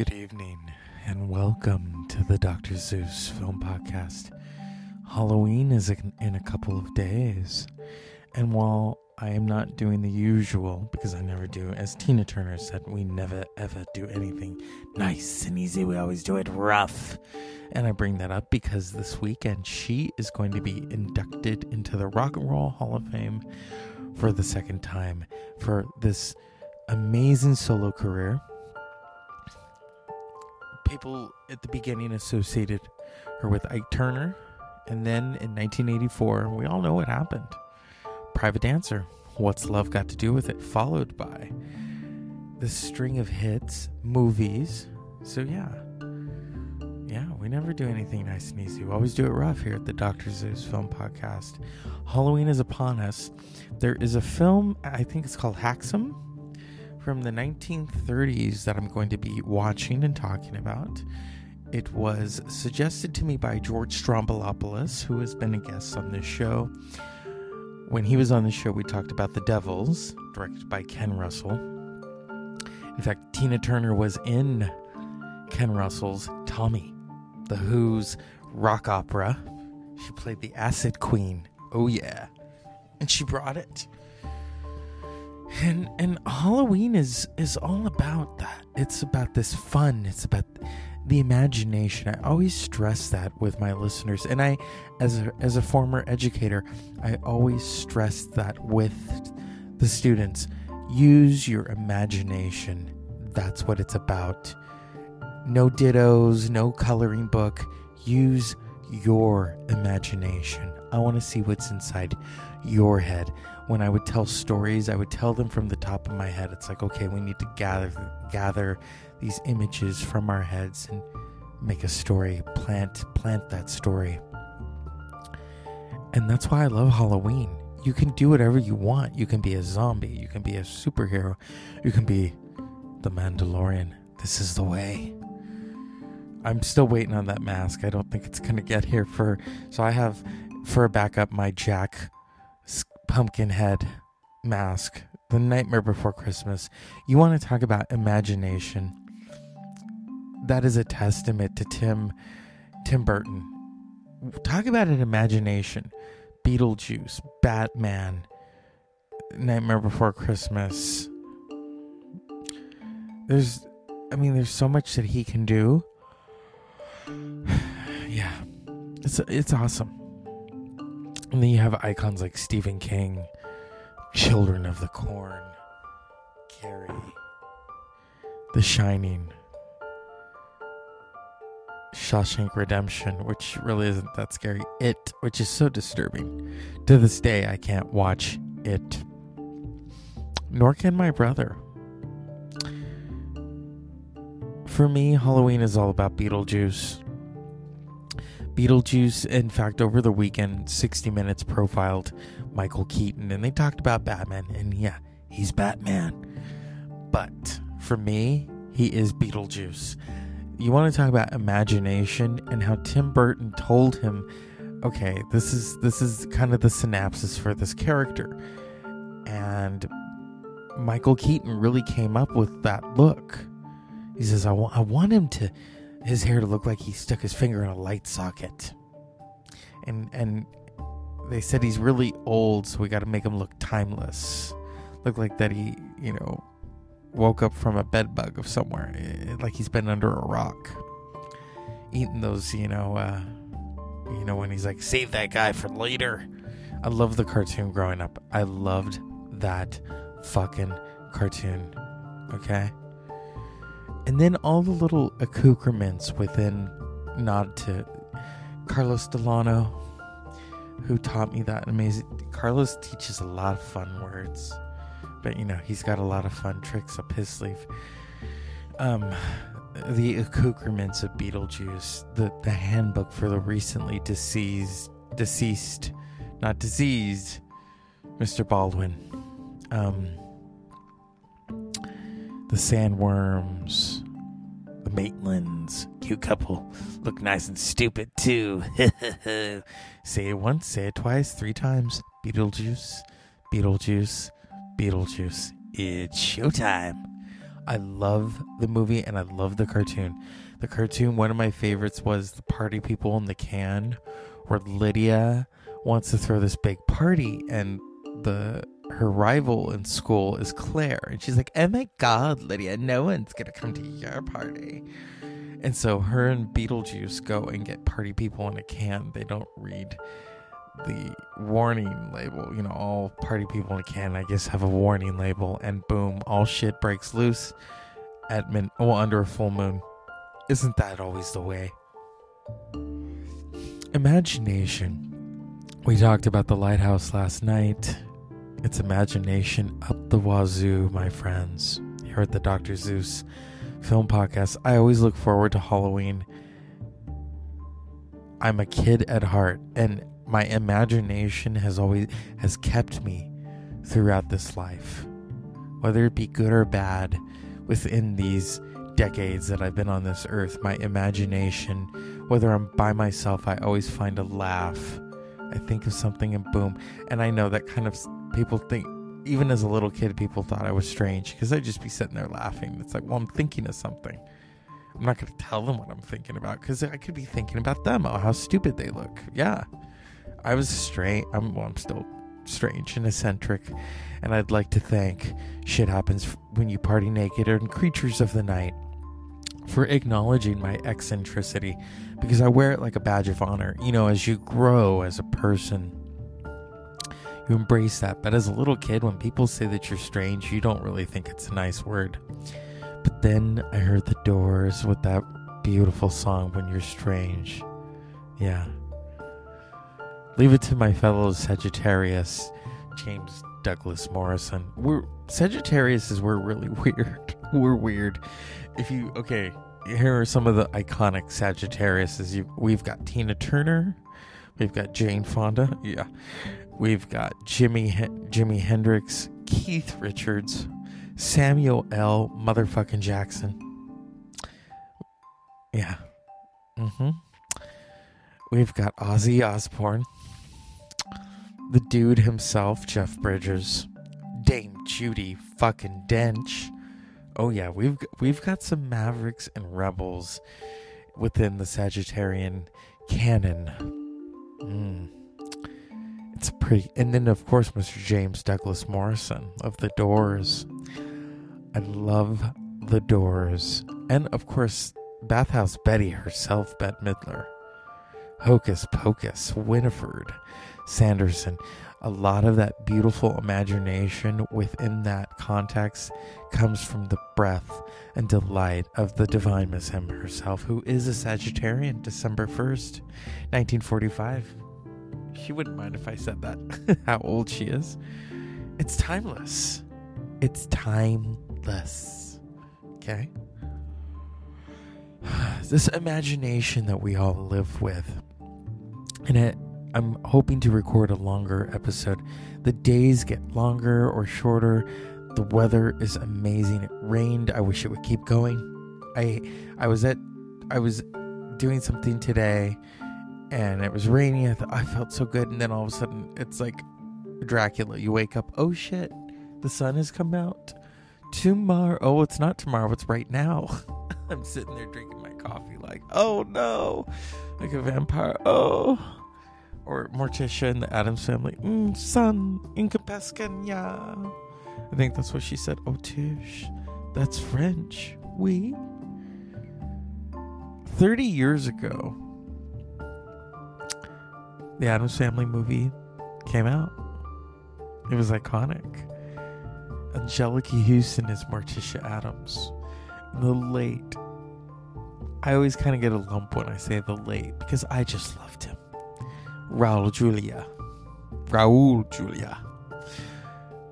Good evening, and welcome to the Dr. Zeus Film Podcast. Halloween is in a couple of days, and while I am not doing the usual, because I never do, as Tina Turner said, we never ever do anything nice and easy, we always do it rough. And I bring that up because this weekend she is going to be inducted into the Rock and Roll Hall of Fame for the second time for this amazing solo career people at the beginning associated her with Ike Turner. And then in 1984, we all know what happened. Private Dancer, What's Love Got to Do with It, followed by the string of hits, movies. So, yeah. Yeah, we never do anything nice and easy. We always do it rough here at the Dr. Zeus Film Podcast. Halloween is upon us. There is a film, I think it's called Häxan from the 1930s that I'm going to be watching and talking about. It was suggested to me by George Stroumboulopoulos, who has been a guest on this show. When he was on the show, we talked about The Devils, directed by Ken Russell. In fact, Tina Turner was in Ken Russell's Tommy, The Who's rock opera. She played the Acid Queen. Oh, yeah. And she brought it and and halloween is is all about that. It's about this fun. It's about the imagination. I always stress that with my listeners. And i as a as a former educator i always stress that with the students. Use your imagination. That's what it's about. No dittos no coloring book. Use your imagination i want to see what's inside your head when I would tell stories, I would tell them from the top of my head. It's like, okay, we need to gather gather these images from our heads and make a story, plant plant that story. And that's why I love Halloween. You can do whatever you want. You can be a zombie, you can be a superhero, you can be the Mandalorian. This is the way. I'm still waiting on that mask. I don't think it's going to get here for so I have for a backup my Jack Pumpkinhead mask, The Nightmare Before Christmas. You want to talk about imagination? That is a testament to Tim Tim Burton. Talk about an imagination. Beetlejuice, Batman, Nightmare Before Christmas. There's I mean there's so much that he can do. yeah. It's it's awesome. And then you have icons like Stephen King, Children of the Corn, Carrie, The Shining, Shawshank Redemption, which really isn't that scary, It, which is so disturbing. To this day, I can't watch it. Nor can my brother. For me, Halloween is all about Beetlejuice. Beetlejuice, in fact, over the weekend, 60 Minutes profiled Michael Keaton and they talked about Batman. And yeah, he's Batman. But for me, he is Beetlejuice. You want to talk about imagination and how Tim Burton told him, okay, this is this is kind of the synopsis for this character. And Michael Keaton really came up with that look. He says, I, I want him to his hair to look like he stuck his finger in a light socket. And and they said he's really old, so we got to make him look timeless. Look like that he, you know, woke up from a bed bug of somewhere, eh, like he's been under a rock, eating those, you know, uh, you know, when he's like, save that guy for later. I loved the cartoon growing up. I loved that fucking cartoon. Okay. And then all the little accoutrements within nod to Carlos Delano, who taught me that amazing. Carlos teaches a lot of fun words, but you know, he's got a lot of fun tricks up his sleeve. Um, the accoutrements of Beetlejuice, the, the handbook for the recently deceased, deceased, not diseased, Mr. Baldwin. Um, the sandworms, the Maitlands, cute couple, look nice and stupid too. say it once, say it twice, three times. Beetlejuice, Beetlejuice, Beetlejuice. It's showtime. I love the movie and I love the cartoon. The cartoon, one of my favorites was the party people in the can, where Lydia wants to throw this big party and the her rival in school is Claire. And she's like, Oh my god, Lydia, no one's gonna come to your party. And so her and Beetlejuice go and get party people in a can. They don't read the warning label. You know, all party people in a can, I guess, have a warning label, and boom, all shit breaks loose at min well under a full moon. Isn't that always the way? Imagination. We talked about the lighthouse last night. It's imagination up the wazoo, my friends. Here at the Dr. Zeus Film Podcast. I always look forward to Halloween. I'm a kid at heart, and my imagination has always has kept me throughout this life. Whether it be good or bad, within these decades that I've been on this earth, my imagination, whether I'm by myself, I always find a laugh. I think of something and boom. And I know that kind of people think, even as a little kid, people thought I was strange because I'd just be sitting there laughing. It's like, well, I'm thinking of something. I'm not going to tell them what I'm thinking about because I could be thinking about them. Oh, how stupid they look. Yeah. I was strange. I'm, well, I'm still strange and eccentric. And I'd like to thank Shit Happens When You Party Naked and Creatures of the Night for acknowledging my eccentricity because I wear it like a badge of honor. You know, as you grow as a person, embrace that. But as a little kid, when people say that you're strange, you don't really think it's a nice word. But then I heard the doors with that beautiful song, When You're Strange. Yeah. Leave it to my fellow Sagittarius, James Douglas Morrison. We're Sagittarius is we're really weird. we're weird. If you okay, here are some of the iconic Sagittariuses. You, we've got Tina Turner, we've got Jane Fonda, yeah, we've got Jimmy Jimi Hendrix, Keith Richards, Samuel L. Motherfucking Jackson. Yeah. Mm-hmm. We've got Ozzy Osbourne the dude himself, Jeff Bridges, Dame Judi fucking Dench. Oh yeah, we've we've got some Mavericks and Rebels within the Sagittarian canon. Mm. It's pretty, and then of course Mr. James Douglas Morrison of the Doors. I love the Doors, and of course Bathhouse Betty herself, Bette Midler. Hocus Pocus, Winifred, Sanderson. A lot of that beautiful imagination within that context comes from the breath and delight of the divine Miss M herself, who is a Sagittarian, December 1st, 1945. She wouldn't mind if I said that, how old she is. It's timeless. It's timeless. Okay? This imagination that we all live with. And it I'm hoping to record a longer episode. The days get longer or shorter. The weather is amazing. It rained. I wish it would keep going. I I was at I was doing something today and it was raining. I I felt so good and then all of a sudden it's like Dracula. You wake up, "Oh shit. The sun has come out." Tomorrow. Oh, it's not tomorrow. It's right now. I'm sitting there drinking my coffee like, "Oh no." Like a vampire. Oh or Morticia in the Addams family. Mm, son, incapescanya. I think that's what she said. Oh, Tish, that's French. We. 30 years ago, the Addams Family movie came out. It was iconic. Anjelica Huston is Morticia Addams. The late. I always kind of get a lump when I say the late because I just loved him. Raul Julia. Raul Julia.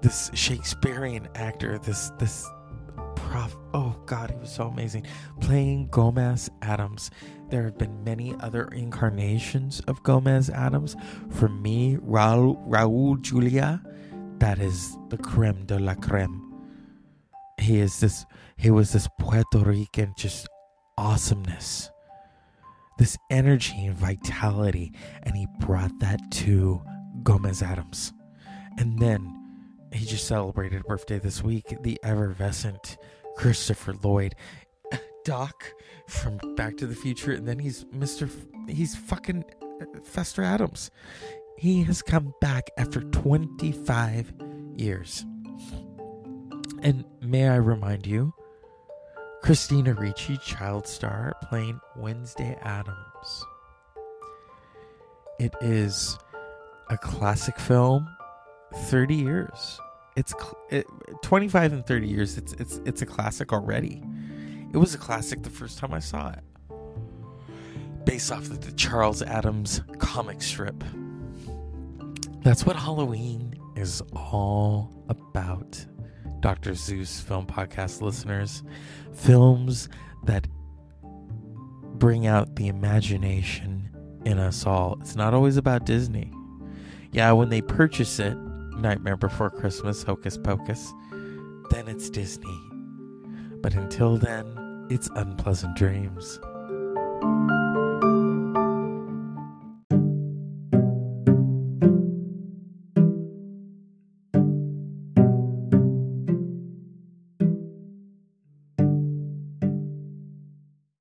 This Shakespearean actor, this this oh god, he was so amazing. Playing Gomez Addams. There have been many other incarnations of Gomez Addams. For me, Raul Raul Julia, that is the creme de la creme. He is this he was this Puerto Rican just awesomeness this energy and vitality, and he brought that to Gomez Addams. And then he just celebrated birthday this week, the effervescent Christopher Lloyd, Doc from Back to the Future, and then he's Mr. F- he's fucking uh, Fester Addams. He has come back after 25 years. And may I remind you, Christina Ricci, child star, playing Wednesday Addams. It is a classic film. 30 years. It's it, 25 and 30 years. It's it's it's a classic already. It was a classic the first time I saw it. Based off of the Charles Addams comic strip. That's what Halloween is all about. Dr. Zeus film podcast listeners, films that bring out the imagination in us all. It's not always about Disney. Yeah, when they purchase it, Nightmare Before Christmas, Hocus Pocus, then it's Disney. But until then, it's unpleasant dreams.